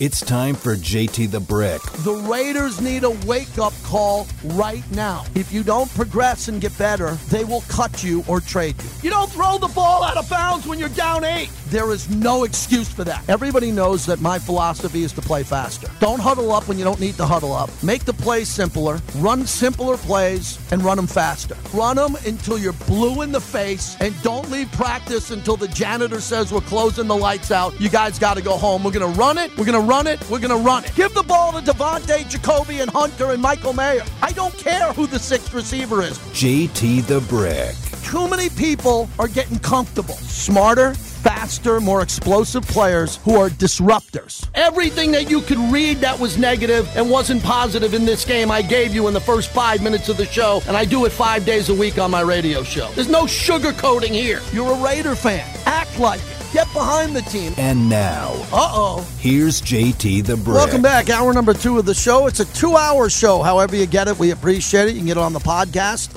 It's time for JT the Brick. The Raiders need a wake up call right now. If you don't progress and get better, they will cut you or trade you. You don't throw the ball out of bounds when you're down eight. There is no excuse for that. Everybody knows that my philosophy is to play faster. Don't huddle up when you don't need to huddle up. Make the play simpler, run simpler plays, and run them faster. Run them until you're blue in the face, and don't leave practice until the janitor says we're closing the lights out. You guys got to go home. We're going to run it. We're going to run it. We're going to run it. Give the ball to Devontae, Jacoby, and Hunter and Michael Mayer. I don't care who the sixth receiver is. JT the Brick. Too many people are getting comfortable. Smarter, faster, more explosive players who are disruptors. Everything that you could read that was negative and wasn't positive in this game, I gave you in the first five minutes of the show, and I do it five days a week on my radio show. There's no sugarcoating here. You're a Raider fan. Act like it. Get behind the team. And now, Uh oh. here's JT the Brick. Welcome back. Hour number two of the show. It's a two hour show. However, you get it, we appreciate it. You can get it on the podcast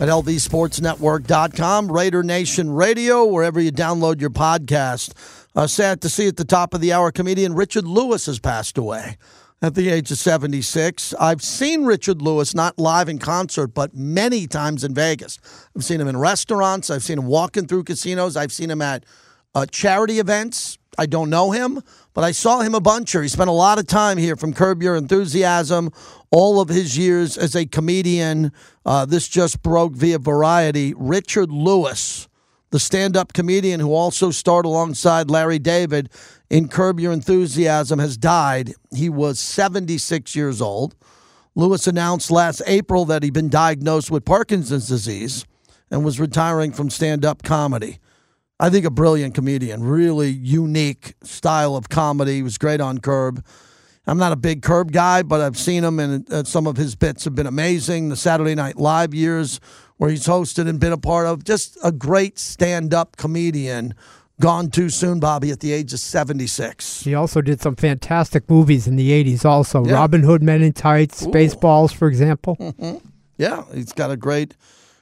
at lvsportsnetwork.com, Raider Nation Radio, wherever you download your podcast. Uh, sad to see at the top of the hour, comedian Richard Lewis has passed away at the age of 76. I've seen Richard Lewis not live in concert, but many times in Vegas. I've seen him in restaurants, I've seen him walking through casinos, I've seen him at uh, charity events. I don't know him, but I saw him a bunch here. He spent a lot of time here from Curb Your Enthusiasm, all of his years as a comedian. Uh, this just broke via Variety. Richard Lewis, the stand up comedian who also starred alongside Larry David in Curb Your Enthusiasm, has died. He was 76 years old. Lewis announced last April that he'd been diagnosed with Parkinson's disease and was retiring from stand up comedy. I think a brilliant comedian, really unique style of comedy. He was great on Curb. I'm not a big Curb guy, but I've seen him, and uh, some of his bits have been amazing. The Saturday Night Live years, where he's hosted and been a part of, just a great stand up comedian. Gone too soon, Bobby, at the age of 76. He also did some fantastic movies in the 80s, also. Yeah. Robin Hood, Men in Tights, Spaceballs, for example. Yeah, he's got a great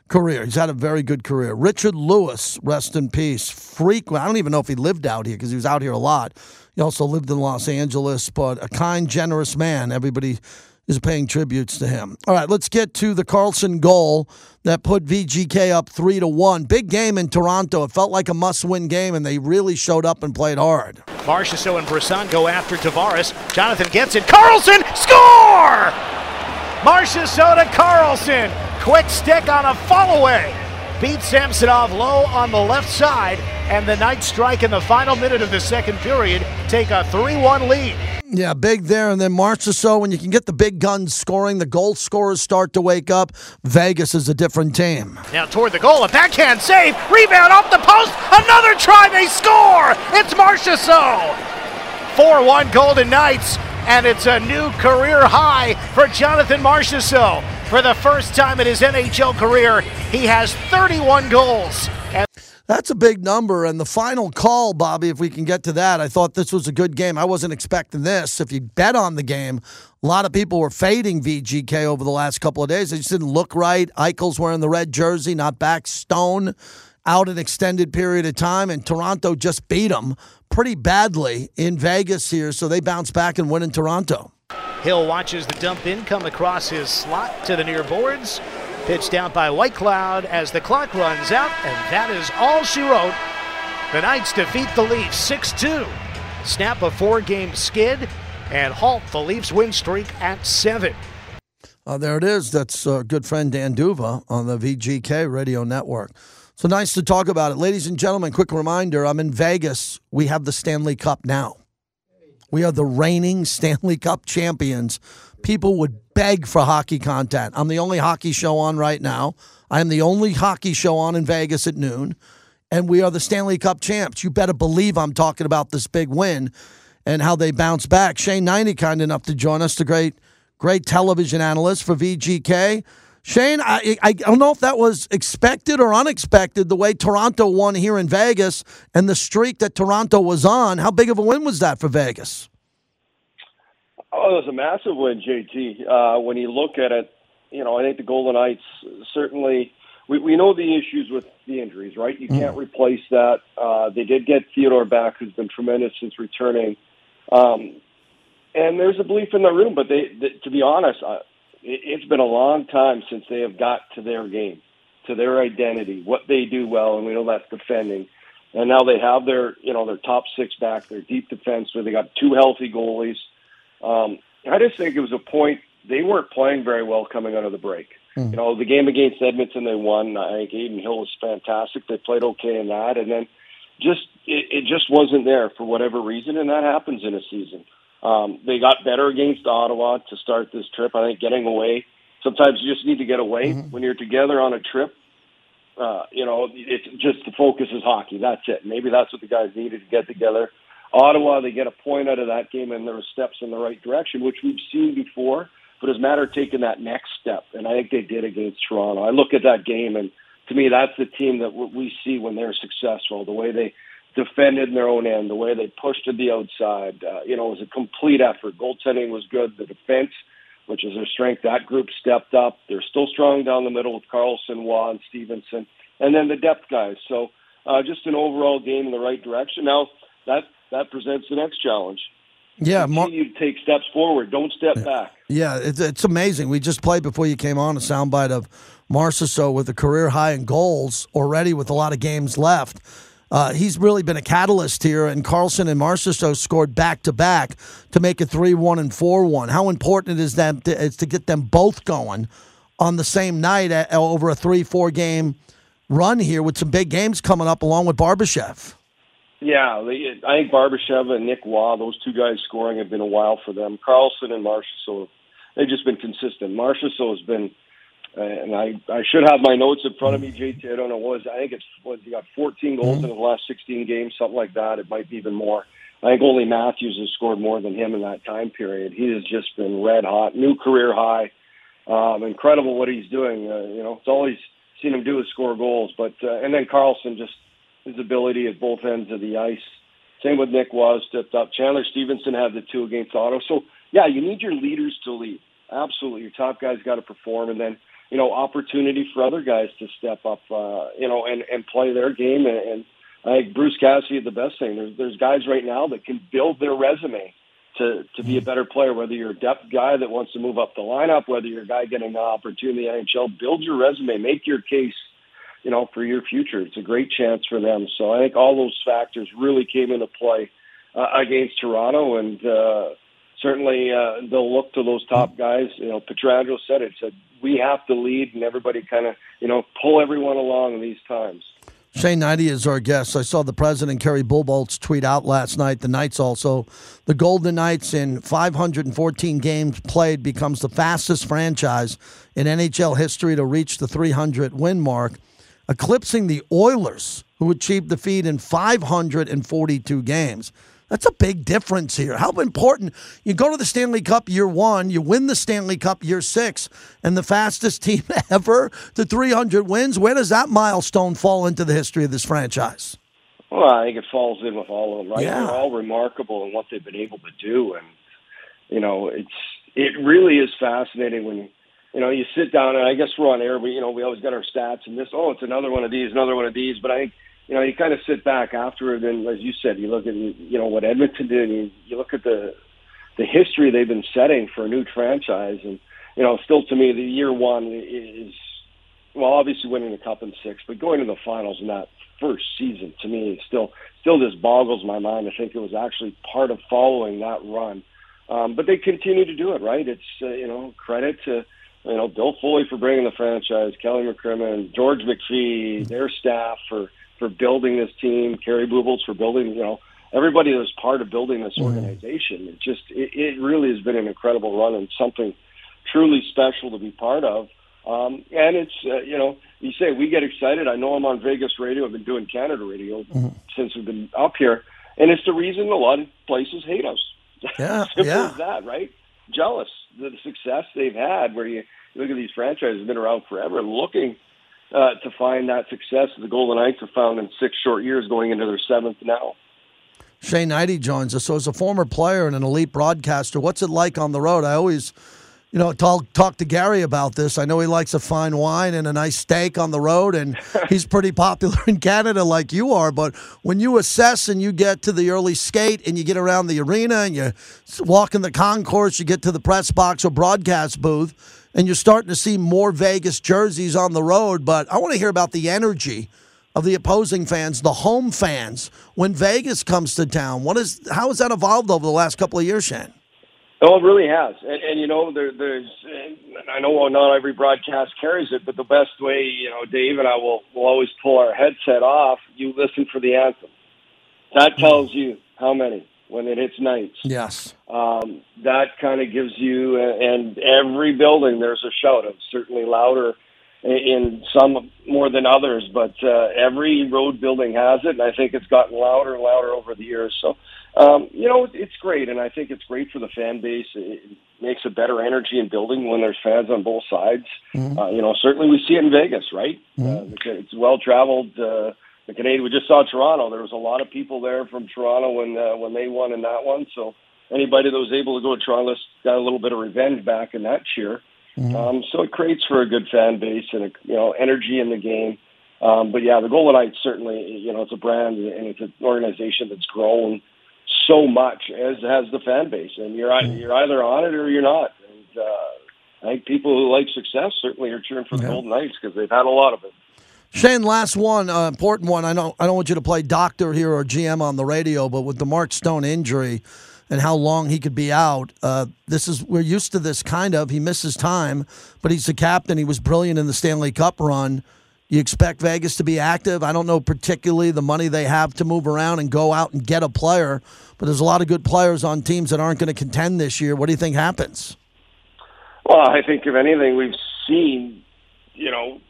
career. He's had a very good career. Richard Lewis, rest in peace. Frequent. I don't even know if he lived out here because he was out here a lot. He also lived in Los Angeles, but a kind, generous man. Everybody is paying tributes to him. All right, let's get to the Karlsson goal that put VGK up three to one. Big game in Toronto. It felt like a must-win game, and they really showed up and played hard. Marchessault and Brisson go after Tavares. Jonathan gets it. Karlsson score! Marchessault to Karlsson. Quick stick on a follow away. Beat Samsonov low on the left side, and the Knights strike in the final minute of the second period, take a 3 1 lead. Yeah, big there. And then Marchessault, when you can get the big guns scoring, the goal scorers start to wake up. Vegas is a different team. Now toward the goal, a backhand save, rebound off the post, another try, they score! It's Marchessault! 4 1 Golden Knights, and it's a new career high for Jonathan Marchessault. For the first time in his NHL career, he has 31 goals. And That's a big number. And the final call, Bobby, if we can get to that, I thought this was a good game. I wasn't expecting this. If you bet on the game, a lot of people were fading VGK over the last couple of days. It just didn't look right. Eichel's wearing the red jersey, not back. Stone out an extended period of time, and Toronto just beat them pretty badly in Vegas here. So they bounce back and win in Toronto. Hill watches the dump in come across his slot to the near boards. Pitched out by Whitecloud as the clock runs out, and that is all she wrote. The Knights defeat the Leafs 6 2. Snap a four game skid and halt the Leafs win streak at seven. Uh, there it is. That's uh, good friend Dan Duva on the VGK radio network. So nice to talk about it. Ladies and gentlemen, quick reminder I'm in Vegas. We have the Stanley Cup now. We are the reigning Stanley Cup champions. People would beg for hockey content. I'm the only hockey show on right now. I am the only hockey show on in Vegas at noon. And we are the Stanley Cup champs. You better believe I'm talking about this big win and how they bounce back. Shane Hnidy kind enough to join us, the great, great television analyst for VGK. Shane, I, I don't know if that was expected or unexpected, the way Toronto won here in Vegas and the streak that Toronto was on. How big of a win was that for Vegas? Oh, it was a massive win, JT. Uh, when you look at it, you know, I think the Golden Knights certainly. We, we know the issues with the injuries, right? You can't replace that. Uh, they did get Theodore back, who's been tremendous since returning. Um, and there's a belief in the room. But they, they to be honest, uh, it, it's been a long time since they have got to their game, to their identity, what they do well, and we know that's defending. And now they have their, you know, their top six back, their deep defense, where they got two healthy goalies. Um, I just think it was a point they weren't playing very well coming out of the break. Mm. You know, the game against Edmonton they won. I think Adin Hill was fantastic. They played okay in that, and then just it, it just wasn't there for whatever reason, and that happens in a season. Um, they got better against Ottawa to start this trip. I think getting away. Sometimes you just need to get away mm-hmm. when you're together on a trip. Uh, you know, it's just the focus is hockey. That's it. Maybe that's what the guys needed to get together. Ottawa, they get a point out of that game, and there were steps in the right direction, which we've seen before. But it's a matter of taking that next step, and I think they did against Toronto. I look at that game, and to me, that's the team that we see when they're successful. The way they defended in their own end, the way they pushed to the outside, uh, you know, it was a complete effort. Goaltending was good. The defense, which is their strength, that group stepped up. They're still strong down the middle with Karlsson, Roy, and Stephenson, and then the depth guys. So uh, just an overall game in the right direction. Now that that presents the next challenge. Yeah, Mar- you take steps forward. Don't step back. Yeah, it's, it's amazing. We just played before you came on a soundbite of Marchessault with a career high in goals already, with a lot of games left. Uh, he's really been a catalyst here, and Karlsson and Marchessault scored back to back to make it three one and four one. How important is that to, is to get them both going on the same night at, over a three four game run here with some big games coming up along with Barbashev? Yeah, I think Barbashev and Nick Roy, those two guys scoring have been a while for them. Karlsson and Marchessault, they've just been consistent. Marchessault has been, and I I should have my notes in front of me, JT. I don't know what was I think it's was he got 14 goals mm-hmm. in the last 16 games, something like that. It might be even more. I think only Matthews has scored more than him in that time period. He has just been red hot, new career high. Um, incredible what he's doing. Uh, you know, it's all he's seen him do is score goals. But uh, and then Karlsson just his ability at both ends of the ice. Same with Nick was stepped up. Chandler Stephenson had the two against Otto. So yeah, you need your leaders to lead. Absolutely, your top guys got to perform, and then you know opportunity for other guys to step up. Uh, you know, and and play their game. And, and I think Bruce Cassidy the best thing. There's there's guys right now that can build their resume to to be a better player. Whether you're a depth guy that wants to move up the lineup, whether you're a guy getting an opportunity in the NHL, build your resume, make your case you know, for your future. It's a great chance for them. So I think all those factors really came into play uh, against Toronto, and uh, certainly uh, they'll look to those top guys. You know, Pietrangelo said it. Said we have to lead, and everybody kind of you know pull everyone along in these times. Shane Hnidy is our guest. I saw the president, Kerry Bubolz, tweet out last night. The Knights also. The Golden Knights, in 514 games played, becomes the fastest franchise in NHL history to reach the 300 win mark eclipsing the Oilers, who achieved the feat in 542 games. That's a big difference here. How important you go to the Stanley Cup year one, you win the Stanley Cup year six, and the fastest team ever to 300 wins. Where does that milestone fall into the history of this franchise? Well, I think it falls in with all of them, right? Yeah. They're all remarkable in what they've been able to do, and you know, it's it really is fascinating when you know, you sit down and I guess we're on air. We, you know, we always got our stats and this. Oh, it's another one of these, another one of these. But I think, you know, you kind of sit back after it, and as you said, you look at, you know, what Edmonton did. And you, you look at the the history they've been setting for a new franchise, and you know, still to me, the year one is well, obviously winning the cup in six, but going to the finals in that first season to me still still just boggles my mind. I think it was actually part of following that run. Um, but they continue to do it, right? It's uh, you know credit to you know, Bill Foley for bringing the franchise, Kelly McCrimmon, George McPhee, their staff for for building this team, Kerry Bubolz for building, you know, everybody that was part of building this mm-hmm. organization. It just it, it really has been an incredible run and something truly special to be part of. Um, and it's uh, you know, you say we get excited. I know I'm on Vegas radio. I've been doing Canada radio mm-hmm. since we've been up here, and it's the reason a lot of places hate us. Yeah, Simple yeah. as that, right? Jealous of the success they've had, where you look at these franchises have been around forever, looking uh, to find that success. The Golden Knights have found in six short years, going into their seventh now. Shane Hnidy joins us. So, as a former player and an elite broadcaster, what's it like on the road? I always you know, talk talk to Gary about this. I know he likes a fine wine and a nice steak on the road, and he's pretty popular in Canada, like you are. But when you assess and you get to the early skate and you get around the arena and you walk in the concourse, you get to the press box or broadcast booth, and you're starting to see more Vegas jerseys on the road. But I want to hear about the energy of the opposing fans, the home fans, when Vegas comes to town. What is how has that evolved over the last couple of years, Shane? Oh, it really has, and, and you know, there, there's. I know not every broadcast carries it, but the best way, you know, Dave and I will will always pull our headset off. You listen for the anthem. That tells you how many when it hits nights. Yes. Um, that kind of gives you, and every building there's a shout. It's certainly louder in some more than others, but uh, every road building has it, and I think it's gotten louder and louder over the years. So, um, you know, it's great, and I think it's great for the fan base. It makes a better energy in building when there's fans on both sides. Mm-hmm. Uh, you know, certainly we see it in Vegas, right? Mm-hmm. Uh, it's well traveled. Uh, the Canadian, we just saw Toronto. There was a lot of people there from Toronto when uh, when they won in that one. So anybody that was able to go to Toronto got a little bit of revenge back in that cheer. Mm-hmm. Um, so it creates for a good fan base and a, you know energy in the game. Um, but yeah, the Golden Knights certainly you know it's a brand and it's an organization that's grown so much as has the fan base, and you're mm-hmm. you're either on it or you're not. And uh, I think people who like success certainly are cheering for the Golden Knights because they've had a lot of it. Shane, last one, uh, important one. I know I don't want you to play doctor here or GM on the radio, but with the Mark Stone injury and how long he could be out, uh, this is we're used to this kind of. He misses time, but he's the captain. He was brilliant in the Stanley Cup run. You expect Vegas to be active. I don't know particularly the money they have to move around and go out and get a player, but there's a lot of good players on teams that aren't going to contend this year. What do you think happens? Well, I think if anything, we've seen, you know,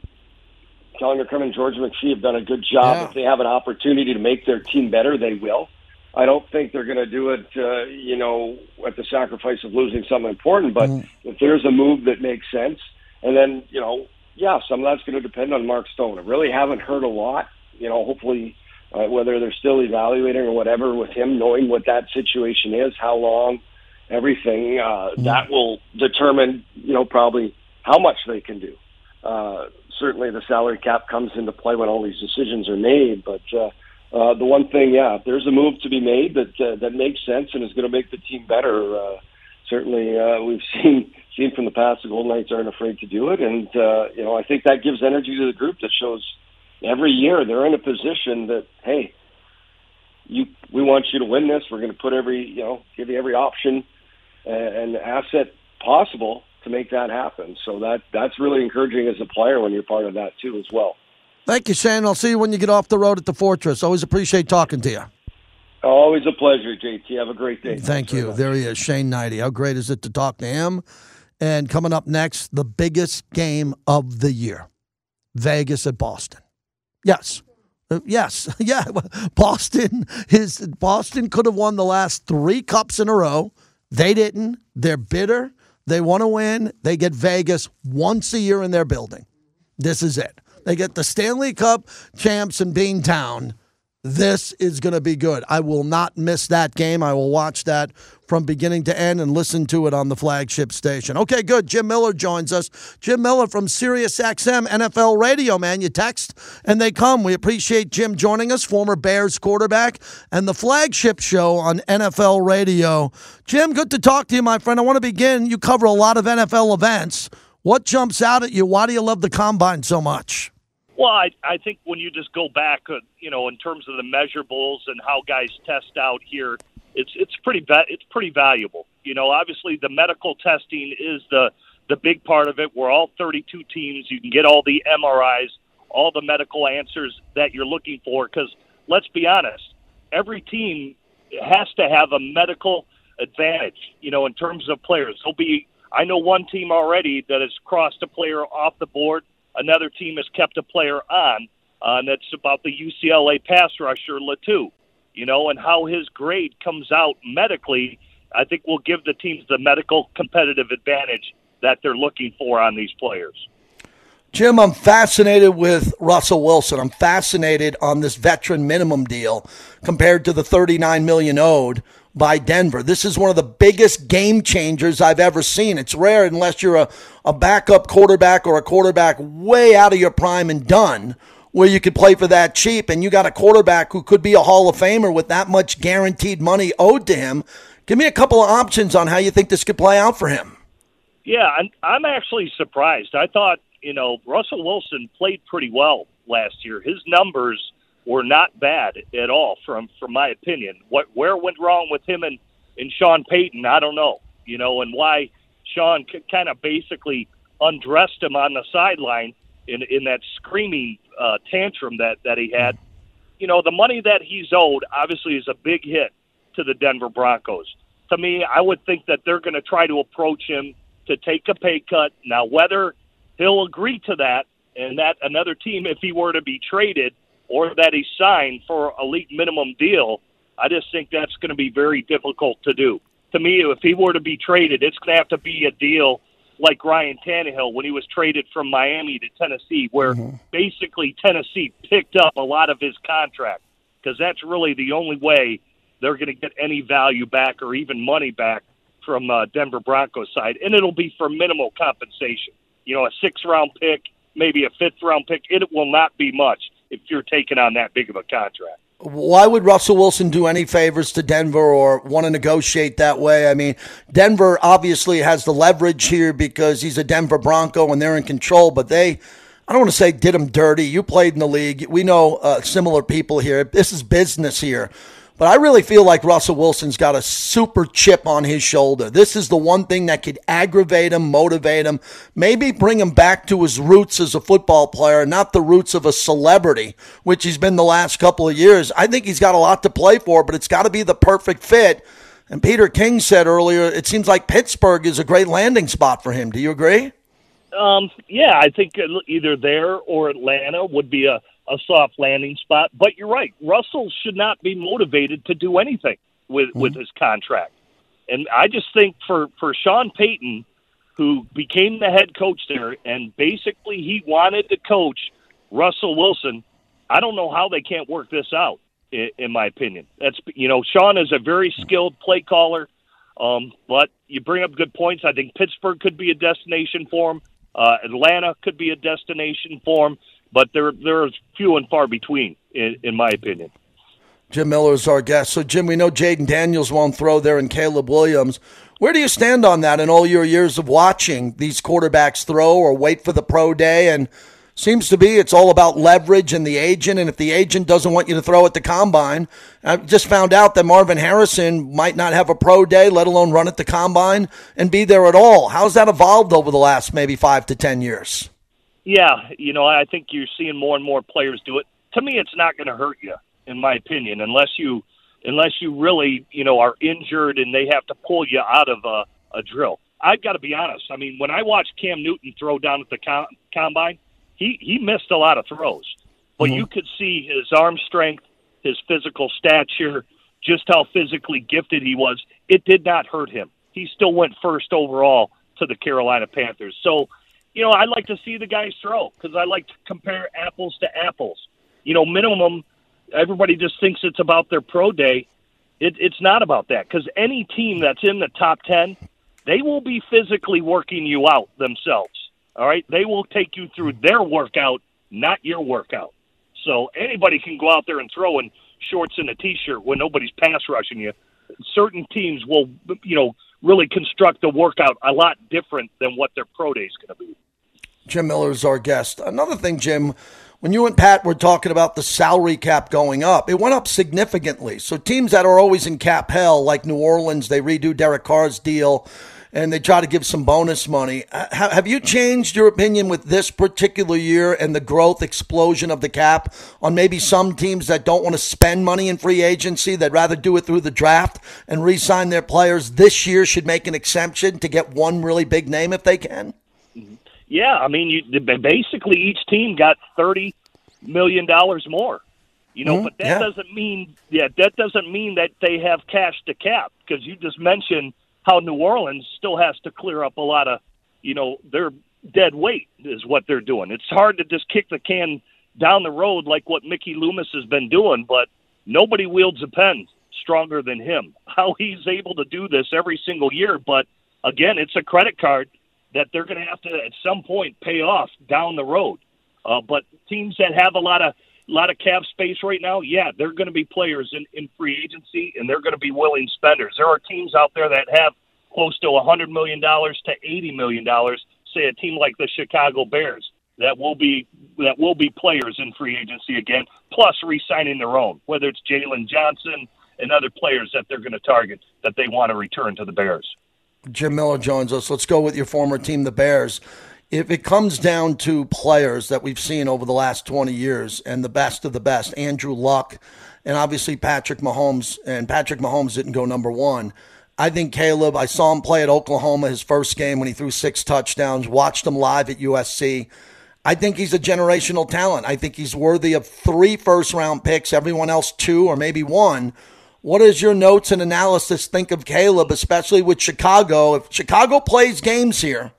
Kelly McCrimmon and George McPhee have done a good job. Yeah. If they have an opportunity to make their team better, they will. I don't think they're going to do it, uh, you know, at the sacrifice of losing something important. But mm. if there's a move that makes sense, and then you know, yeah, some of that's going to depend on Mark Stone. I really haven't heard a lot. You know, hopefully, uh, whether they're still evaluating or whatever with him, knowing what that situation is, how long, everything uh, mm. that will determine, you know, probably how much they can do. Uh, certainly, the salary cap comes into play when all these decisions are made, but. Uh, uh, the one thing, yeah, if there's a move to be made that uh, that makes sense and is going to make the team better, uh, certainly uh, we've seen seen from the past the Golden Knights aren't afraid to do it, and uh, you know I think that gives energy to the group that shows every year they're in a position that hey, you we want you to win this. We're going to put every you know give you every option and asset possible to make that happen. So that that's really encouraging as a player when you're part of that too as well. Thank you, Shane. I'll see you when you get off the road at the Fortress. Always appreciate talking to you. Always a pleasure, JT. Have a great day. Thank you. There he is, Shane Hnidy. How great is it to talk to him? And coming up next, the biggest game of the year Vegas at Boston. Yes. Uh, yes, yeah. Boston is Boston could have won the last three cups in a row. They didn't. They're bitter. They want to win. They get Vegas once a year in their building. This is it. They get the Stanley Cup champs in Beantown. This is going to be good. I will not miss that game. I will watch that from beginning to end and listen to it on the flagship station. Okay, good. Jim Miller joins us. Jim Miller from SiriusXM NFL Radio, man. You text and they come. We appreciate Jim joining us, former Bears quarterback, and the flagship show on NFL Radio. Jim, good to talk to you, my friend. I want to begin. You cover a lot of NFL events. What jumps out at you? Why do you love the combine so much? Well, I, I think when you just go back, uh, you know, in terms of the measurables and how guys test out here, it's it's pretty va- it's pretty valuable. You know, obviously the medical testing is the the big part of it. We're all 32 teams. You can get all the MRIs, all the medical answers that you're looking for. Because let's be honest, every team has to have a medical advantage. You know, in terms of players, there'll be. I know one team already that has crossed a player off the board another team has kept a player on, uh, and that's about the UCLA pass rusher Latu. You know, and how his grade comes out medically, I think will give the teams the medical competitive advantage that they're looking for on these players. Jim, I'm fascinated with Russell Wilson. I'm fascinated on this veteran minimum deal compared to the 39 million owed. By Denver. This is one of the biggest game changers I've ever seen. It's rare unless you're a, a backup quarterback or a quarterback way out of your prime and done where you could play for that cheap and you got a quarterback who could be a Hall of Famer with that much guaranteed money owed to him. Give me a couple of options on how you think this could play out for him. Yeah, I'm, I'm actually surprised. I thought, you know, Russell Wilson played pretty well last year. His numbers were not bad at all, from from my opinion. What where went wrong with him and and Sean Payton? I don't know. You know, and why Sean c- kind of basically undressed him on the sideline in in that screaming uh, tantrum that that he had. You know, the money that he's owed obviously is a big hit to the Denver Broncos. To me, I would think that they're going to try to approach him to take a pay cut. Now, whether he'll agree to that and that another team, if he were to be traded or that he signed for a league minimum deal, I just think that's going to be very difficult to do. To me, if he were to be traded, it's going to have to be a deal like Ryan Tannehill when he was traded from Miami to Tennessee, where mm-hmm. basically Tennessee picked up a lot of his contract because that's really the only way they're going to get any value back or even money back from uh, Denver Broncos side, and it'll be for minimal compensation. You know, a six round pick, maybe a fifth round pick. It will not be much if you're taking on that big of a contract. Why would Russell Wilson do any favors to Denver or want to negotiate that way? I mean, Denver obviously has the leverage here because he's a Denver Bronco and they're in control, but they, I don't want to say did him dirty. You played in the league. We know uh, similar people here. This is business here. But I really feel like Russell Wilson's got a super chip on his shoulder. This is the one thing that could aggravate him, motivate him, maybe bring him back to his roots as a football player, not the roots of a celebrity, which he's been the last couple of years. I think he's got a lot to play for, but it's got to be the perfect fit. And Peter King said earlier, it seems like Pittsburgh is a great landing spot for him. Do you agree? Um, yeah, I think either there or Atlanta would be a a soft landing spot. But you're right. Russell should not be motivated to do anything with mm-hmm. with his contract. And I just think for for Sean Payton, who became the head coach there, and basically he wanted to coach Russell Wilson. I don't know how they can't work this out. In, in my opinion, that's you know Sean is a very skilled play caller. Um, but you bring up good points. I think Pittsburgh could be a destination for him. Uh, Atlanta could be a destination for him but they're they're few and far between, in, in my opinion. Jim Miller is our guest. So, Jim, we know Jayden Daniels won't throw there and Caleb Williams. Where do you stand on that in all your years of watching these quarterbacks throw or wait for the pro day? And seems to be it's all about leverage and the agent. And if the agent doesn't want you to throw at the combine, I just found out that Marvin Harrison might not have a pro day, let alone run at the combine and be there at all. How's that evolved over the last maybe five to 10 years? Yeah, you know, I think you're seeing more and more players do it. To me, it's not going to hurt you, in my opinion, unless you unless you really, you know, are injured and they have to pull you out of a, a drill. I've got to be honest. I mean, when I watched Cam Newton throw down at the com- combine, he he missed a lot of throws, but mm-hmm. you could see his arm strength, his physical stature, just how physically gifted he was. It did not hurt him. He still went first overall to the Carolina Panthers. So you know, I like to see the guys throw because I like to compare apples to apples. You know, minimum, everybody just thinks it's about their pro day. It, it's not about that because any team that's in the top 10, they will be physically working you out themselves. All right. They will take you through their workout, not your workout. So anybody can go out there and throw in shorts and a t shirt when nobody's pass rushing you. Certain teams will, you know, really construct the workout a lot different than what their pro day is going to be. Jim Miller is our guest. Another thing, Jim, when you and Pat were talking about the salary cap going up, it went up significantly. So teams that are always in cap hell, like New Orleans, they redo Derek Carr's deal and they try to give some bonus money. Uh, have you changed your opinion with this particular year and the growth explosion of the cap on maybe some teams that don't want to spend money in free agency, that rather do it through the draft and re sign their players this year should make an exemption to get one really big name if they can? Mm-hmm. Yeah, I mean, you basically each team got thirty million dollars more. You know, mm-hmm. but that yeah. doesn't mean yeah, that doesn't mean that they have cash to cap because you just mentioned how New Orleans still has to clear up a lot of, you know, their dead weight is what they're doing. It's hard to just kick the can down the road like what Mickey Loomis has been doing, but nobody wields a pen stronger than him. How he's able to do this every single year, but again, it's a credit card that they're going to have to at some point pay off down the road. Uh, but teams that have a lot of a lot of cap space right now, yeah, they're going to be players in, in free agency, and they're going to be willing spenders. There are teams out there that have close to a hundred million dollars to eighty million dollars. Say a team like the Chicago Bears that will be that will be players in free agency again, plus re-signing their own, whether it's Jaylon Johnson and other players that they're going to target that they want to return to the Bears. Jim Miller joins us. Let's go with your former team, the Bears. If it comes down to players that we've seen over the last 20 years and the best of the best, Andrew Luck and obviously Patrick Mahomes, and Patrick Mahomes didn't go number one. I think Caleb, I saw him play at Oklahoma his first game when he threw six touchdowns, watched him live at USC. I think he's a generational talent. I think he's worthy of three first round picks, everyone else two or maybe one. What does your notes and analysis think of Caleb, especially with Chicago? If Chicago plays games here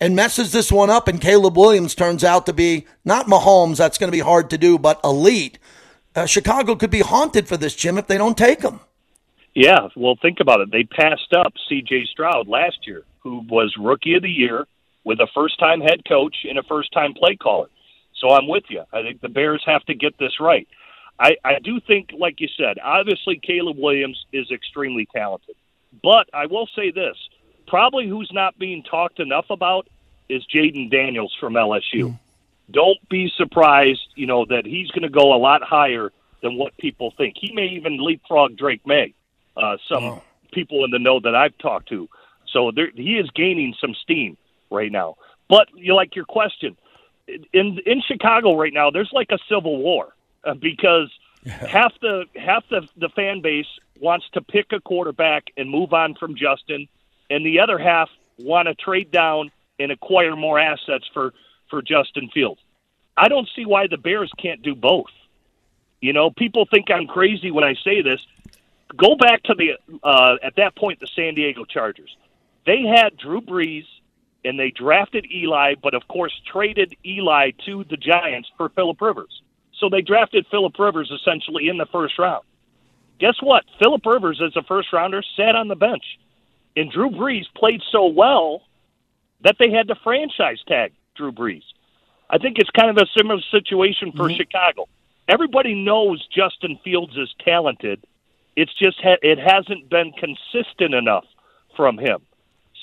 and messes this one up and Caleb Williams turns out to be not Mahomes, that's going to be hard to do, but elite, uh, Chicago could be haunted for this, Jim, if they don't take him. Yeah, well, think about it. They passed up C.J. Stroud last year, who was Rookie of the Year with a first-time head coach and a first-time play caller. So I'm with you. I think the Bears have to get this right. I, I do think, like you said, obviously Caleb Williams is extremely talented. But I will say this probably who's not being talked enough about is Jayden Daniels from LSU. Mm. Don't be surprised, you know, that he's going to go a lot higher than what people think. He may even leapfrog Drake Maye. Uh, some oh. people in the know that I've talked to. So there, he is gaining some steam right now. But you like your question in in Chicago right now. There's like a civil war uh, because half the half the the fan base wants to pick a quarterback and move on from Justin, and the other half want to trade down and acquire more assets for for Justin Fields. I don't see why the Bears can't do both. You know, people think I'm crazy when I say this. Go back to the uh, at that point the San Diego Chargers. They had Drew Brees and they drafted Eli, but of course traded Eli to the Giants for Philip Rivers. So they drafted Philip Rivers essentially in the first round. Guess what? Philip Rivers, as a first rounder, sat on the bench. And Drew Brees played so well that they had to franchise tag Drew Brees. I think it's kind of a similar situation for mm-hmm. Chicago. Everybody knows Justin Fields is talented. It's just ha- it hasn't been consistent enough from him.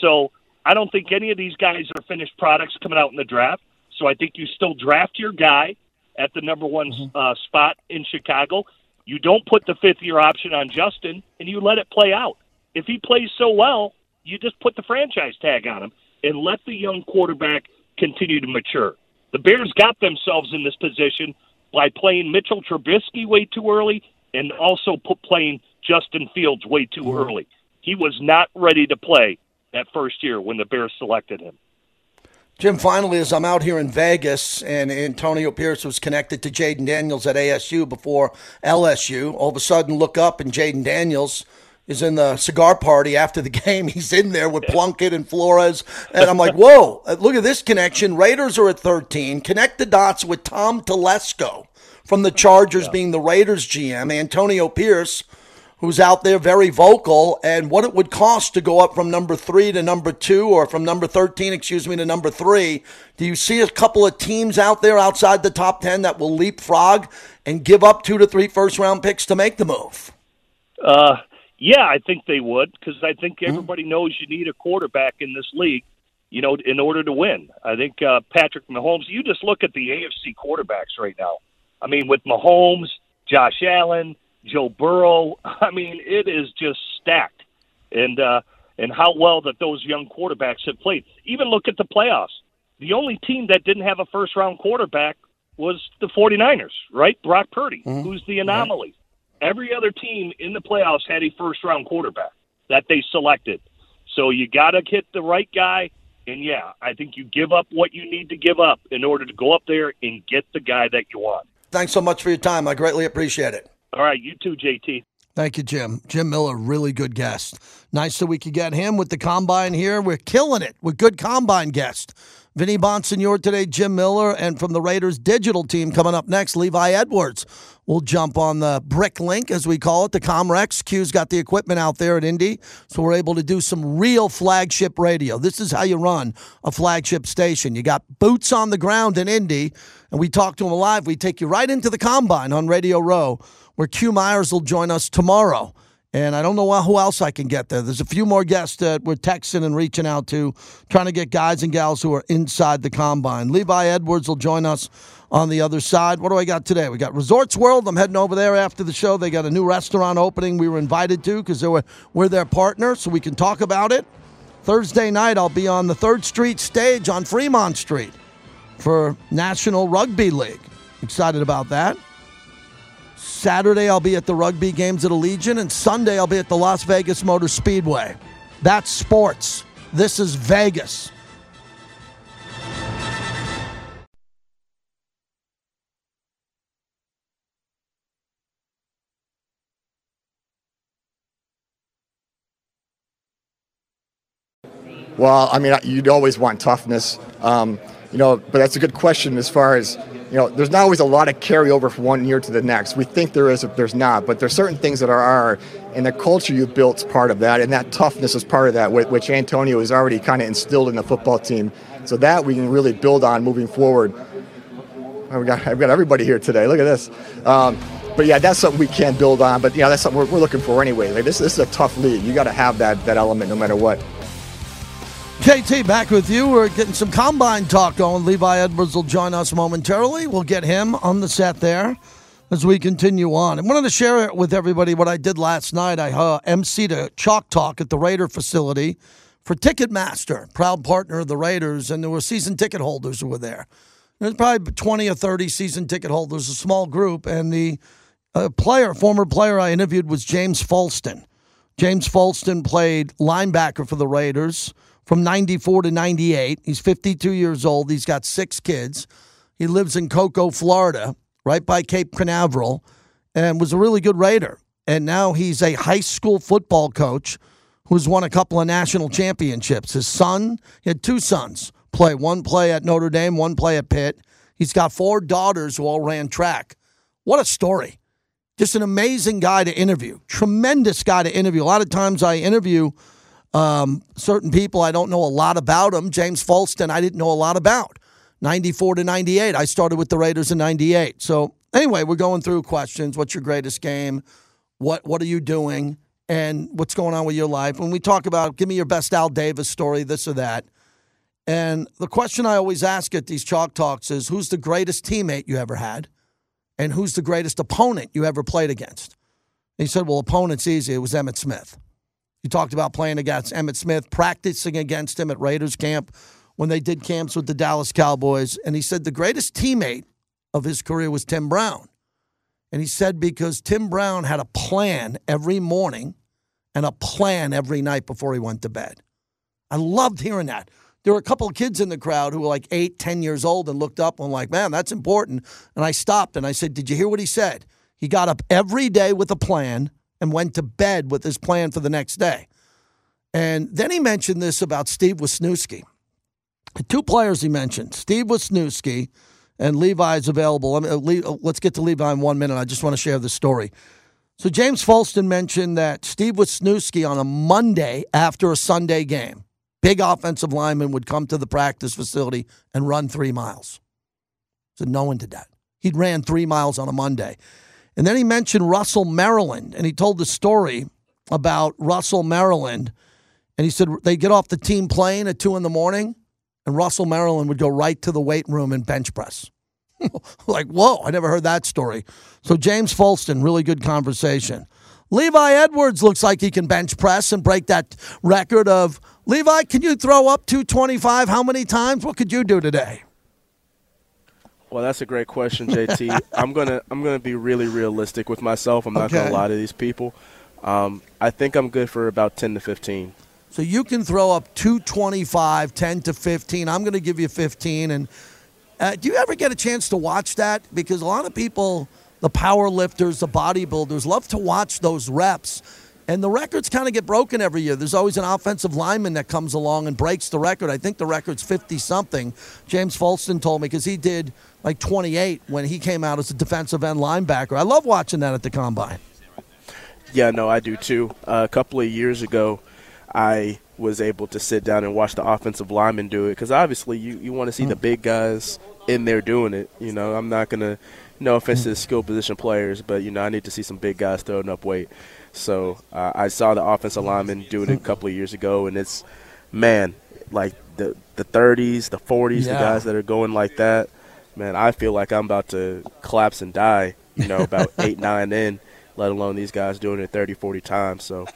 So I don't think any of these guys are finished products coming out in the draft. So I think you still draft your guy at the number one mm-hmm. uh, spot in Chicago. You don't put the fifth year option on Justin, and you let it play out. If he plays so well, you just put the franchise tag on him and let the young quarterback continue to mature. The Bears got themselves in this position by playing Mitchell Trubisky way too early and also put playing Justin Fields way too mm-hmm. early. He was not ready to play that first year when the Bears selected him. Jim, finally, as I'm out here in Vegas and Antonio Pierce was connected to Jayden Daniels at ASU before LSU, all of a sudden look up and Jayden Daniels is in the cigar party after the game. He's in there with Plunkett and Flores. And I'm like, whoa, uh, look at this connection. Raiders are at 13. Connect the dots with Tom Telesco from the Chargers yeah. being the Raiders GM, Antonio Pierce who's out there very vocal and what it would cost to go up from number three to number two or from number 13, excuse me, to number three. Do you see a couple of teams out there outside the top 10 that will leapfrog and give up two to three first round picks to make the move? Uh, yeah, I think they would because I think mm-hmm. everybody mm-hmm. knows you need a quarterback in this league, you know, in order to win. I think uh, Patrick Mahomes, you just look at the AFC quarterbacks right now. I mean, with Mahomes, Josh Allen, Joe Burrow. I mean, it is just stacked, and uh, and how well that those young quarterbacks have played. Even look at the playoffs. The only team that didn't have a first round quarterback was the 49ers, right? Brock Purdy, mm-hmm. who's the anomaly. Right. Every other team in the playoffs had a first round quarterback that they selected. So you got to hit the right guy. And yeah, I think you give up what you need to give up in order to go up there and get the guy that you want. Thanks so much for your time. I greatly appreciate it. All right, you too, JT. Thank you, Jim. Jim Miller, really good guest. Nice that we could get him with the combine here. We're killing it with good combine guests. Vinny Bonsignore today, Jim Miller, and from the Raiders digital team coming up next, Levi Edwards. We'll jump on the brick link, as we call it, the Comrex. Q's got the equipment out there at Indy, so we're able to do some real flagship radio. This is how you run a flagship station. You got boots on the ground in Indy, and we talk to them live. We take you right into the combine on Radio Row, where Q Myers will join us tomorrow. And I don't know who else I can get there. There's a few more guests that we're texting and reaching out to, trying to get guys and gals who are inside the combine. Levi Edwards will join us on the other side. What do I got today? We got Resorts World. I'm heading over there after the show. They got a new restaurant opening we were invited to because we're, we're their partner, so we can talk about it. Thursday night, I'll be on the 3rd Street stage on Fremont Street for National Rugby League. Excited about that. Saturday, I'll be at the rugby games at Allegiant, and Sunday, I'll be at the Las Vegas Motor Speedway. That's sports. This is Vegas. Well, I mean, you'd always want toughness, um, you know, but that's a good question as far as, you know, there's not always a lot of carryover from one year to the next. We think there is, if there's not, but there's certain things that are, are and the culture you built is part of that, and that toughness is part of that, which Antonio has already kind of instilled in the football team. So that we can really build on moving forward. I've got, I've got everybody here today. Look at this. Um, but yeah, that's something we can build on. But yeah, that's something we're, we're looking for anyway. Like this, this is a tough league. You got to have that that element no matter what. JT, back with you. We're getting some combine talk going. Levi Edwards will join us momentarily. We'll get him on the set there as we continue on. I wanted to share with everybody what I did last night. I uh, emceed a chalk talk at the Raider facility for Ticketmaster, proud partner of the Raiders, and there were season ticket holders who were there. There's probably 20 or 30 season ticket holders, a small group, and the uh, player, former player I interviewed was James Folston. James Folston played linebacker for the Raiders from 94 to 98. He's 52 years old. He's got six kids. He lives in Cocoa, Florida, right by Cape Canaveral, and was a really good Raider. And now he's a high school football coach who's won a couple of national championships. His son, he had two sons play, one play at Notre Dame, one play at Pitt. He's got four daughters who all ran track. What a story. Just an amazing guy to interview. Tremendous guy to interview. A lot of times I interview um, certain people, I don't know a lot about them. James Folston, I didn't know a lot about. 94 to 98. I started with the Raiders in 98. So, anyway, we're going through questions. What's your greatest game? What, what are you doing? And what's going on with your life? When we talk about, give me your best Al Davis story, this or that. And the question I always ask at these chalk talks is who's the greatest teammate you ever had? And who's the greatest opponent you ever played against? And he said, Well, opponent's easy. It was Emmitt Smith. He talked about playing against Emmitt Smith, practicing against him at Raiders camp when they did camps with the Dallas Cowboys. And he said the greatest teammate of his career was Tim Brown. And he said because Tim Brown had a plan every morning and a plan every night before he went to bed. I loved hearing that. There were a couple of kids in the crowd who were like eight, ten years old and looked up and like, man, that's important. And I stopped and I said, Did you hear what he said? He got up every day with a plan and went to bed with his plan for the next day. And then he mentioned this about Steve Wisniewski. Two players he mentioned Steve Wisniewski and Levi is available. Uh, let's get to Levi in one minute. I just want to share the story. So, James Folston mentioned that Steve Wisniewski on a Monday after a Sunday game, big offensive lineman would come to the practice facility and run three miles. So, no one did that. He'd ran three miles on a Monday. And then he mentioned Russell Maryland, and he told the story about Russell Maryland. And he said they get off the team plane at two in the morning, and Russell Maryland would go right to the weight room and bench press. like, whoa, I never heard that story. So, James Folston, really good conversation. Levi Edwards looks like he can bench press and break that record of Levi, can you throw up 225 how many times? What could you do today? Well, that's a great question, JT. I'm gonna I'm gonna be really realistic with myself. I'm not Okay. gonna lie to these people. Um, I think I'm good for about 10 to 15. So you can throw up 225, 10 to 15. I'm going to give you 15. And uh, do you ever get a chance to watch that? Because a lot of people, the power lifters, the bodybuilders, love to watch those reps. And the records kind of get broken every year. There's always an offensive lineman that comes along and breaks the record. I think the record's 50 something. James Folston told me because he did like 28 when he came out as a defensive end linebacker. I love watching that at the combine. Yeah, no, I do too. Uh, a couple of years ago, I was able to sit down and watch the offensive lineman do it because obviously you, you want to see the Mm. big guys in there doing it. You know, I'm not going to, no offense to the skill position players, but, you know, I need to see some big guys throwing up weight. So uh, I saw the offensive lineman doing it a couple of years ago, and it's, man, like the, the 30s, the 40s, the guys that are going like that, man, I feel like I'm about to collapse and die, you know, about eight, nine in, let alone these guys doing it 30, 40 times. So,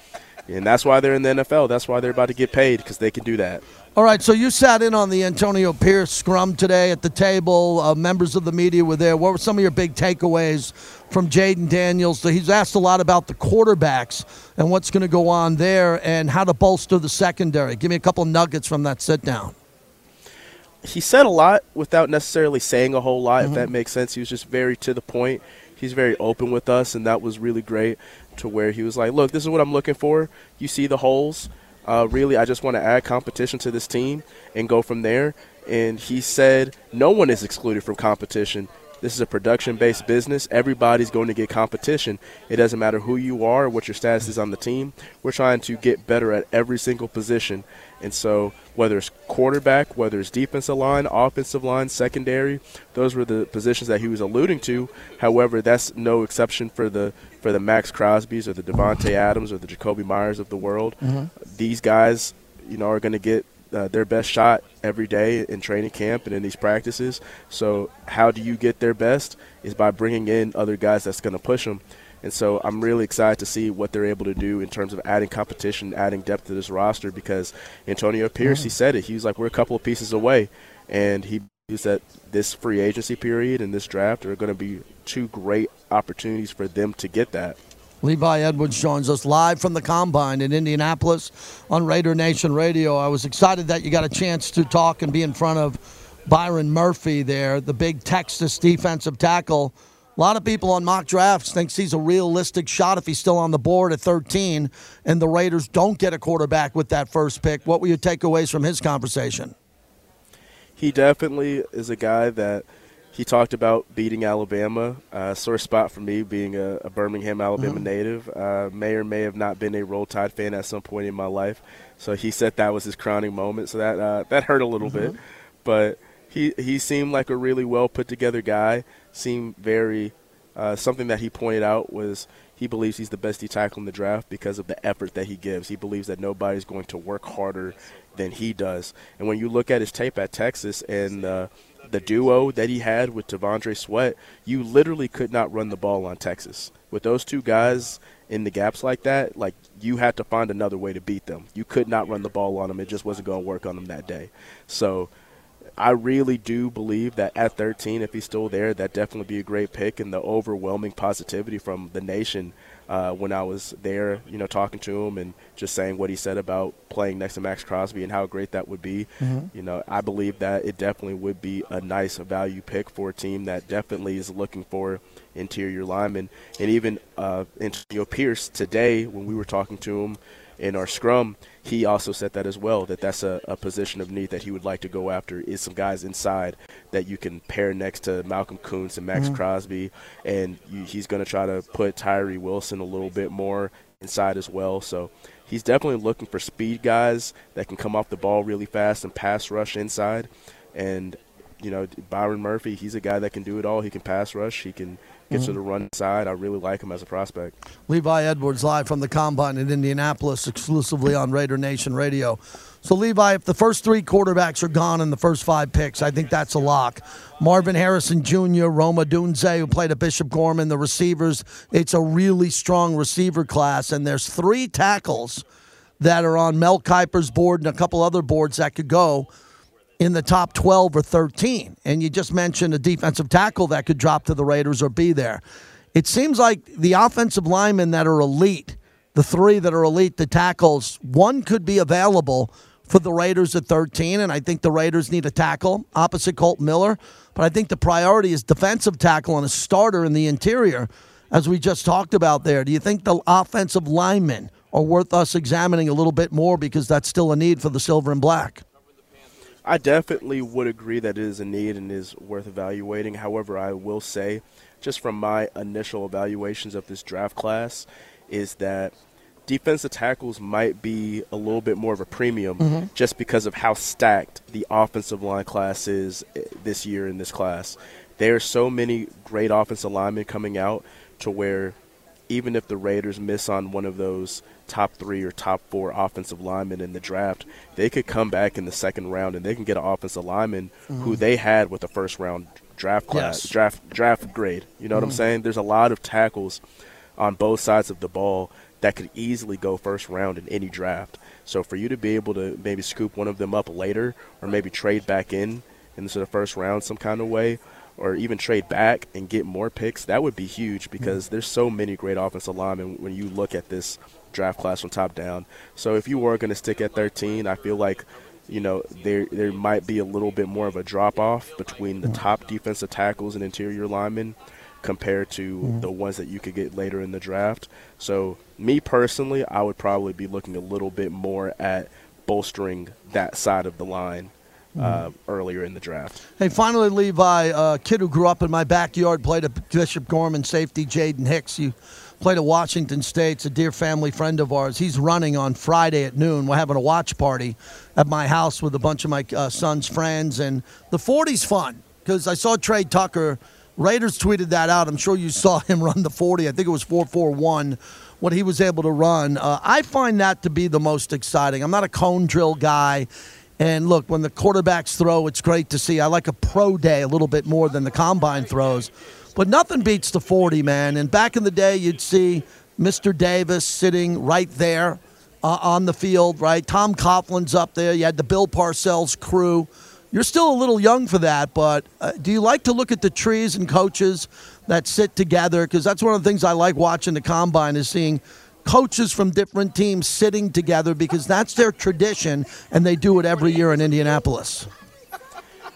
and that's why they're in the NFL. That's why they're about to get paid because they can do that. All right, so you sat in on the Antonio Pierce scrum today at the table. Uh, members of the media were there. What were some of your big takeaways from Jayden Daniels? He's asked a lot about the quarterbacks and what's going to go on there and how to bolster the secondary. Give me a couple nuggets from that sit down. he said a lot without necessarily saying a whole lot, if that makes sense. He was just very to the point. He's very open with us, and that was really great to where he was like, Look, this is what I'm looking for. You see the holes. Uh, really, I just want to add competition to this team and go from there. And he said, No one is excluded from competition. This is a production based business. Everybody's going to get competition. It doesn't matter who you are, what your status is on the team. We're trying to get better at every single position. And so, whether it's quarterback, whether it's defensive line, offensive line, secondary, those were the positions that he was alluding to. However, that's no exception for the for the Maxx Crosby's or the Davante Adams or the Jakobi Meyers of the world. These guys, you know, are going to get uh, their best shot every day in training camp and in these practices. So, how do you get their best? Is by bringing in other guys that's going to push them. And so, I'm really excited to see what they're able to do in terms of adding competition, adding depth to this roster. Because Antonio Pierce, he said it. He was like, "We're a couple of pieces away," and he believes that this free agency period and this draft are going to be two great opportunities for them to get that. Levi Edwards joins us live from the combine in Indianapolis on Raider Nation Radio. I was excited that you got a chance to talk and be in front of Byron Murphy there, the big Texas defensive tackle. A lot of people on mock drafts thinks he's a realistic shot if he's still on the board at 13, and the Raiders don't get a quarterback with that first pick. What were your takeaways from his conversation? he definitely is a guy that he talked about beating Alabama. Uh, sore spot for me being a, a Birmingham, Alabama native. Uh, may or may have not been a Roll Tide fan at some point in my life. So he said that was his crowning moment. So that uh, that hurt a little bit, but he he seemed like a really well put together guy. Seemed very uh, something that he pointed out was he believes he's the best D tackle in the draft because of the effort that he gives. He believes that nobody's going to work harder than he does. And when you look at his tape at Texas and uh, the duo that he had with T'Vondre Sweat, you literally could not run the ball on Texas. With those two guys in the gaps like that, like you had to find another way to beat them. You could not run the ball on them. It just wasn't going to work on them that day. So I really do believe that at 13, if he's still there, that definitely be a great pick. And the overwhelming positivity from the nation uh, when I was there, you know, talking to him and just saying what he said about playing next to Maxx Crosby and how great that would be. You know, I believe that it definitely would be a nice value pick for a team that definitely is looking for interior linemen. And even uh, Antonio Pierce today, when we were talking to him in our scrum, he also said that as well. That that's a, a position of need that he would like to go after is some guys inside that you can pair next to Malcolm Koonce and Maxx mm-hmm. Crosby, and you, he's going to try to put Tyree Wilson a little bit more inside as well. So he's definitely looking for speed guys that can come off the ball really fast and pass rush inside. And you know Byron Murphy, he's a guy that can do it all. He can pass rush. He can get to mm-hmm. the run side. I really like him as a prospect. Levi Edwards live from the combine in Indianapolis, exclusively on Raider Nation Radio. So, Levi, if the first three quarterbacks are gone in the first five picks, I think that's a lock. Marvin Harrison Jr., Rome Odunze, who played at Bishop Gorman, the receivers, it's a really strong receiver class, and there's three tackles that are on Mel Kiper's board and a couple other boards that could go in the top 12 or 13. And you just mentioned a defensive tackle that could drop to the Raiders or be there. It seems like the offensive linemen that are elite, the three that are elite, the tackles, one could be available for the Raiders at 13. And I think the Raiders need a tackle opposite Colt Miller. But I think the priority is defensive tackle and a starter in the interior, as we just talked about there. Do you think the offensive linemen are worth us examining a little bit more because that's still a need for the silver and black. I definitely would agree that it is a need and is worth evaluating. However, I will say, just from my initial evaluations of this draft class, is that defensive tackles might be a little bit more of a premium Mm-hmm. just because of how stacked the offensive line class is eh, this year in this class. There are so many great offensive linemen coming out to where even if the Raiders miss on one of those top three or top four offensive linemen in the draft, they could come back in the second round and they can get an offensive lineman who mm-hmm. they had with the first round draft class, Yes. draft draft grade. You know what I'm mm-hmm. saying? There's a lot of tackles on both sides of the ball that could easily go first round in any draft. So for you to be able to maybe scoop one of them up later, or maybe trade back in into the first round some kind of way, or even trade back and get more picks, that would be huge because there's so many great offensive linemen when you look at this draft class from top down. So if you were going to stick at 13, I feel like you know there there might be a little bit more of a drop off between the top defensive tackles and interior linemen compared to mm-hmm. the ones that you could get later in the draft. So me personally, I would probably be looking a little bit more at bolstering that side of the line uh, earlier in the draft. Hey, finally, Levi, a kid who grew up in my backyard, played at Bishop Gorman safety, Jaden Hicks. You played at Washington State. It's a dear family friend of ours. He's running on Friday at noon. We're having a watch party at my house with a bunch of my uh, son's friends. And the 40's fun because I saw Tre Tucker. Raiders tweeted that out. I'm sure you saw him run the 40. I think it was 441 what he was able to run. Uh, I find that to be the most exciting. I'm not a cone drill guy. And look, when the quarterbacks throw, it's great to see. I like a pro day a little bit more than the combine throws. But nothing beats the 40, man. And back in the day, you'd see Mr. Davis sitting right there uh, on the field, right? Tom Coughlin's up there. You had the Bill Parcells crew. You're still a little young for that, but uh, do you like to look at the trees and coaches that sit together? Because that's one of the things I like watching the combine is seeing coaches from different teams sitting together because that's their tradition, and they do it every year in Indianapolis.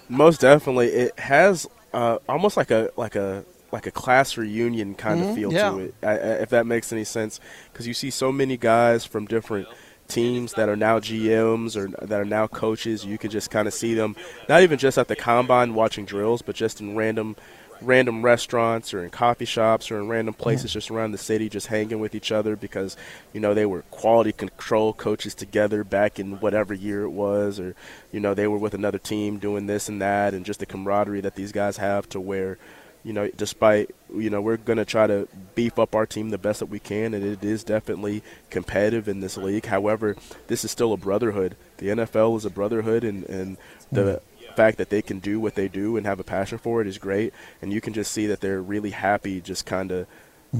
Most definitely, it has uh, almost like a like a like a class reunion kind of feel yeah. to it, I, I, if that makes any sense. Because you see so many guys from different teams that are now GMs or that are now coaches. You could just kind of see them, not even just at the combine watching drills, but just in random random restaurants or in coffee shops or in random places just around the city just hanging with each other because you know they were quality control coaches together back in whatever year it was or you know they were with another team doing this and that and just the camaraderie that these guys have to where you know despite you know we're going to try to beef up our team the best that we can and it is definitely competitive in this league. However this is still a brotherhood. The NFL is a brotherhood and and the mm. Fact that they can do what they do and have a passion for it is great and you can just see that they're really happy just kind of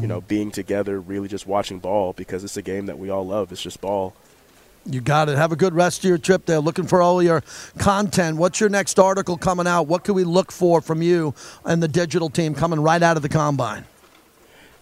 you know being together really just watching ball because it's a game that we all love it's just ball You got it. Have a good rest of your trip there. Looking for all your content. What's your next article coming out? What can we look for from you and the digital team coming right out of the combine?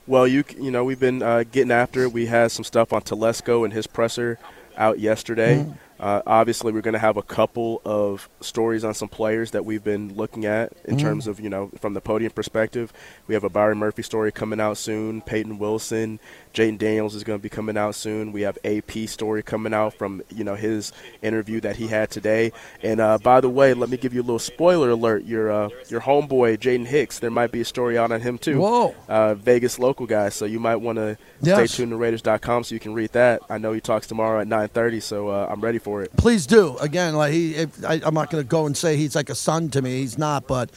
Well, you you know we've been uh, getting after it. We had some stuff on Telesco and his presser out yesterday. Uh, obviously, we're going to have a couple of stories on some players that we've been looking at in terms of you know from the podium perspective. We have a Byron Murphy story coming out soon. Payton Wilson, Jayden Daniels is going to be coming out soon. We have AP story coming out from you know his interview that he had today. And uh, by the way, let me give you a little spoiler alert. Your uh, your homeboy Jaden Hicks, there might be a story out on him too. Whoa. Uh, Vegas local guy, so you might want to Yes. stay tuned to Raiders.com so you can read that. I know he talks tomorrow at 9:30, so uh, I'm ready for it. Please do. Again, like he, if, I, I'm not going to go and say he's like a son to me. He's not, but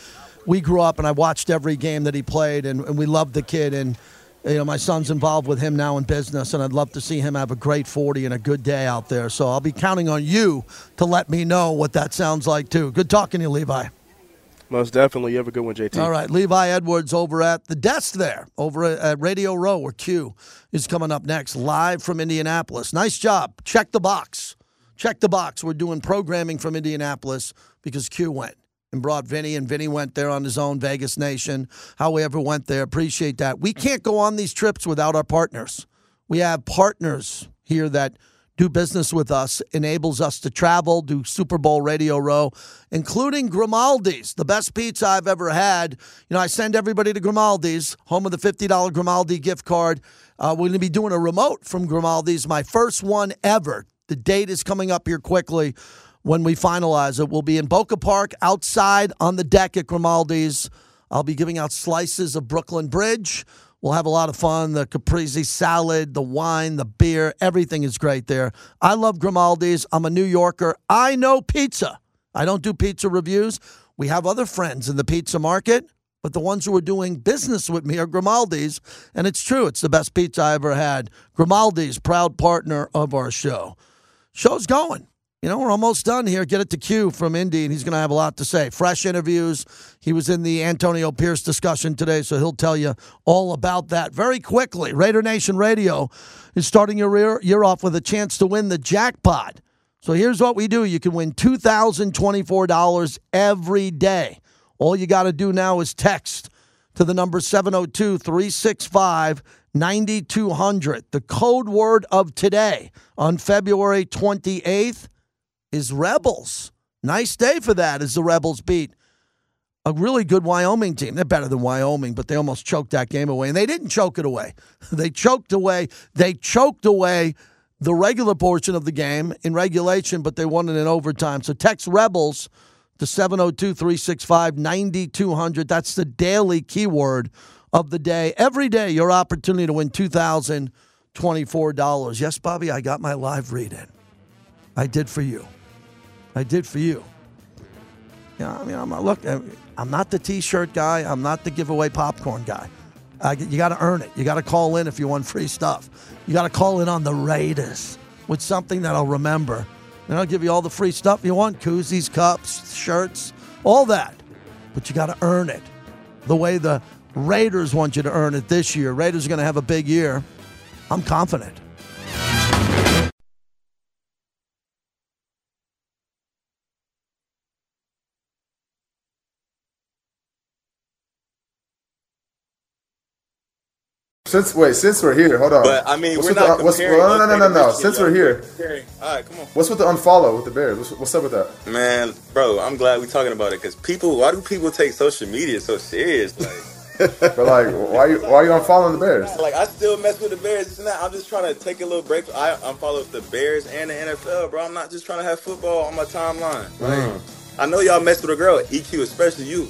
we grew up and I watched every game that he played, and, and we loved the kid. And you know, my son's involved with him now in business, and I'd love to see him have a great 40 and a good day out there. So I'll be counting on you to let me know what that sounds like too. Good talking to you, Levi. Most definitely, you have a good one, JT. All right, Levi Edwards over at the desk there, over at- at Radio Row, where Q is coming up next, live from Indianapolis. Nice job. Check the box. Check the box. We're doing programming from Indianapolis because Q went and brought Vinny, and Vinny went there on his own, Vegas Nation. However, went there. Appreciate that. We can't go on these trips without our partners. We have partners here that do business with us enables us to travel, do Super Bowl Radio Row, including Grimaldi's, the best pizza I've ever had. You know, I send everybody to Grimaldi's, home of the $50 Grimaldi gift card. Uh, we're going to be doing a remote from Grimaldi's, my first one ever. The date is coming up here quickly when we finalize it. We'll be in Boca Park outside on the deck at Grimaldi's. I'll be giving out slices of Brooklyn Bridge. We'll have a lot of fun. The caprese salad, the wine, the beer, everything is great there. I love Grimaldi's. I'm a New Yorker. I know pizza. I don't do pizza reviews. We have other friends in the pizza market, but the ones who are doing business with me are Grimaldi's. And it's true, it's the best pizza I ever had. Grimaldi's, proud partner of our show. Show's going. You know, we're almost done here. Get it to Q from Indy, and he's going to have a lot to say. Fresh interviews. He was in the Antonio Pierce discussion today, so he'll tell you all about that very quickly. Raider Nation Radio is starting your year, off with a chance to win the jackpot. So here's what we do you can win $2,024 every day. All you got to do now is text to the number 702 365 9200. The code word of today on February 28th is Rebels. Nice day for that as the Rebels beat a really good Wyoming team. They're better than Wyoming, but they almost choked that game away. And they didn't choke it away. They choked away. They choked away the regular portion of the game in regulation, but they won it in overtime. So text Rebels to 702 365 9200. That's the daily keyword of the day. Every day, your opportunity to win $2,024. Yes, Bobby, I got my live read in. I did for you. I did for you. Yeah, I mean, I'm not, look, I'm not the T-shirt guy. I'm not the giveaway popcorn guy. Uh, you got to earn it. You got to call in if you want free stuff. You got to call in on the Raiders with something that I'll remember. And I'll give you all the free stuff you want koozies, cups, shirts, all that. But you got to earn it the way the Raiders want you to earn it this year. Raiders are going to have a big year. I'm confident. Since wait, since we're here, hold on. But I mean, what's we're with not the, what's, well, no, no, no, no, no. Since we're here, All right, come on, what's with the unfollow with the Bears? What's, what's up with that? man, bro. I'm glad we're talking about it because people. Why do people take social media so serious? Like, But like, why you why you unfollowing the Bears? like I still mess with the Bears. And that. I'm just trying to take a little break. I unfollow the Bears and the NFL, bro. I'm not just trying to have football on my timeline. Like, Mm. I know y'all mess with a girl, EQ, especially you.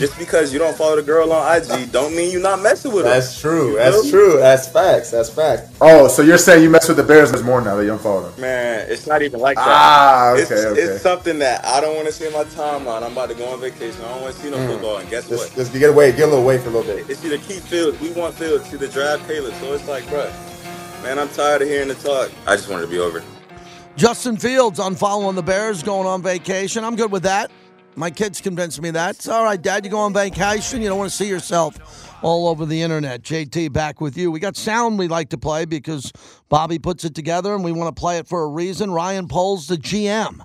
Just because you don't follow the girl on IG, don't mean you're not messing with her. That's true. You That's feel me? true. That's facts. That's facts. Oh, so you're saying you mess with the Bears more now that you unfollow them? Man, it's not even like that. Ah, okay, it's, okay. it's something that I don't want to see in my timeline. I'm about to go on vacation. I don't want to see no football. And guess Just, what? just get away. Get a little away for a little bit. It's either keep Fields. We want Fields. It's either drive Caleb. So it's like, bruh, man, I'm tired of hearing the talk. I just wanted to be over. Justin Fields on following the Bears, going on vacation. I'm good with that. My kids convinced me that. It's all right, Dad. You go on vacation. You don't want to see yourself all over the internet. JT, back with you. We got sound we like to play because Bobby puts it together and we want to play it for a reason. Ryan Poles, the GM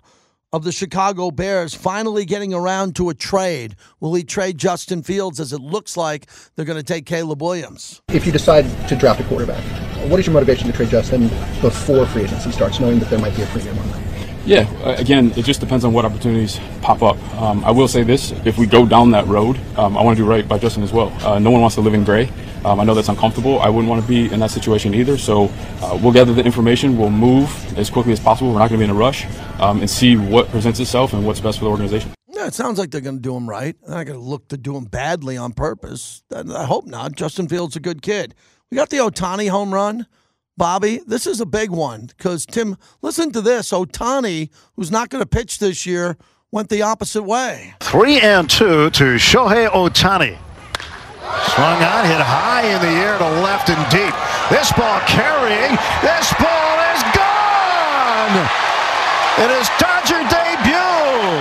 of the Chicago Bears, finally getting around to a trade. Will he trade Justin Fields as it looks like they're going to take Caleb Williams? If you decide to draft a quarterback, what is your motivation to trade Justin before free agency starts, knowing that there might be a premium on that? Yeah, uh, again, it just depends on what opportunities pop up. Um, I will say this: if we go down that road, um, I want to do right by Justin as well. Uh, no one wants to live in gray. Um, I know that's uncomfortable. I wouldn't want to be in that situation either. So uh, we'll gather the information. We'll move as quickly as possible. We're not going to be in a rush, um, and see what presents itself and what's best for the organization. Yeah, it sounds like they're going to do him right. They're not going to look to do him badly on purpose. I hope not. Justin Fields a good kid. We got the Ohtani home run. Bobby, this is a big one because Tim, listen to this. Ohtani, who's not going to pitch this year, went the opposite way. Three and two to Shohei Ohtani. Swung on, hit high in the air to left and deep. This ball carrying. This ball is gone. It is Dodger debut.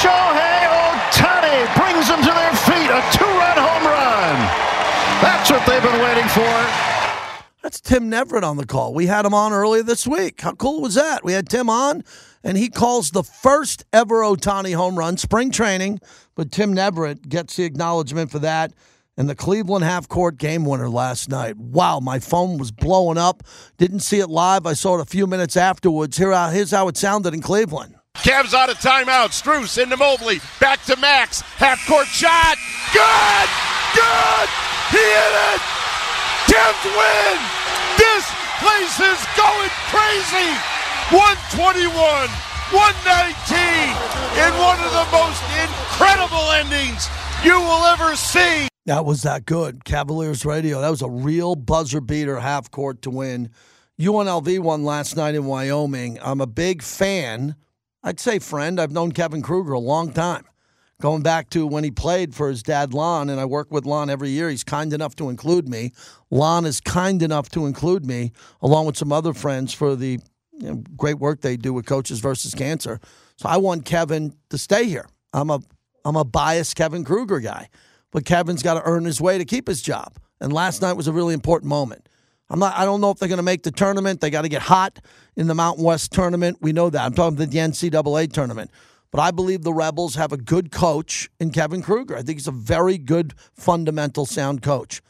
Shohei Ohtani brings them to their feet. A two-run home run. That's what they've been waiting for. That's Tim Neverett on the call. We had him on earlier this week. How cool was that? We had Tim on, and he calls the first ever Ohtani home run, spring training. But Tim Neverett gets the acknowledgement for that. and the Cleveland half court game winner last night. Wow, my phone was blowing up. Didn't see it live. I saw it a few minutes afterwards. Here, uh, here's how it sounded in Cleveland. Cavs out of timeout. Strus into Mobley. Back to Max. Half court shot. Good! Good! He hit it! 10th win! This place is going crazy! 121, 119 in one of the most incredible endings you will ever see. That was that good. Cavaliers radio. That was a real buzzer beater half court to win. UNLV won last night in Wyoming. I'm a big fan. I'd say friend. I've known Kevin Kruger a long time. Going back to when he played for his dad, Lon, and I work with Lon every year. He's kind enough to include me. Lon is kind enough to include me, along with some other friends, for the you know, great work they do with Coaches versus Cancer. So I want Kevin to stay here. I'm a I'm a biased Kevin Kruger guy, but Kevin's got to earn his way to keep his job. And last night was a really important moment. I'm not. I don't know if they're going to make the tournament. They got to get hot in the Mountain West tournament. We know that. I'm talking about the NCAA tournament. But I believe the Rebels have a good coach in Kevin Kruger. I think he's a very good, fundamental, sound coach.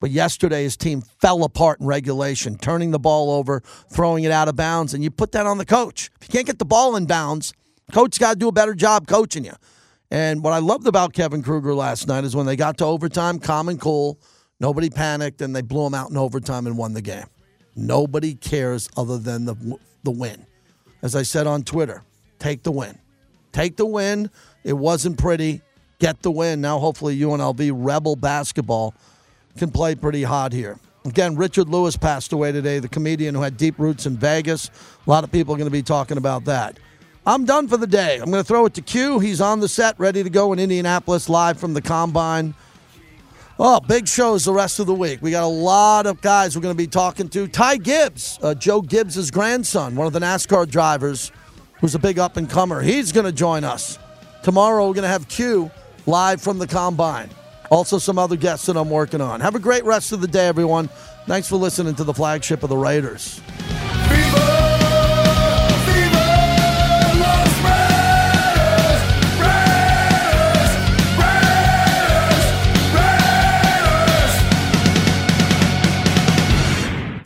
But yesterday, his team fell apart in regulation, turning the ball over, throwing it out of bounds, and you put that on the coach. If you can't get the ball in bounds, coach got to do a better job coaching you. And what I loved about Kevin Kruger last night is when they got to overtime, calm and cool, nobody panicked, and they blew them out in overtime and won the game. Nobody cares other than the the win. As I said on Twitter, take the win. Take the win. It wasn't pretty. Get the win. Now, hopefully, UNLV Rebel basketball can play pretty hot here. Again, Richard Lewis passed away today, the comedian who had deep roots in Vegas. A lot of people are going to be talking about that. I'm done for the day. I'm going to throw it to Q. He's on the set, ready to go in Indianapolis, live from the combine. Oh, big shows the rest of the week. We got a lot of guys we're going to be talking to. Ty Gibbs, uh, Joe Gibbs' grandson, one of the NASCAR drivers, who's a big up and comer. He's going to join us. Tomorrow, we're going to have Q live from the combine. Also, some other guests that I'm working on. Have a great rest of the day, everyone. Thanks for listening to the flagship of the Raiders.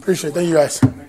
Appreciate it. Thank you guys.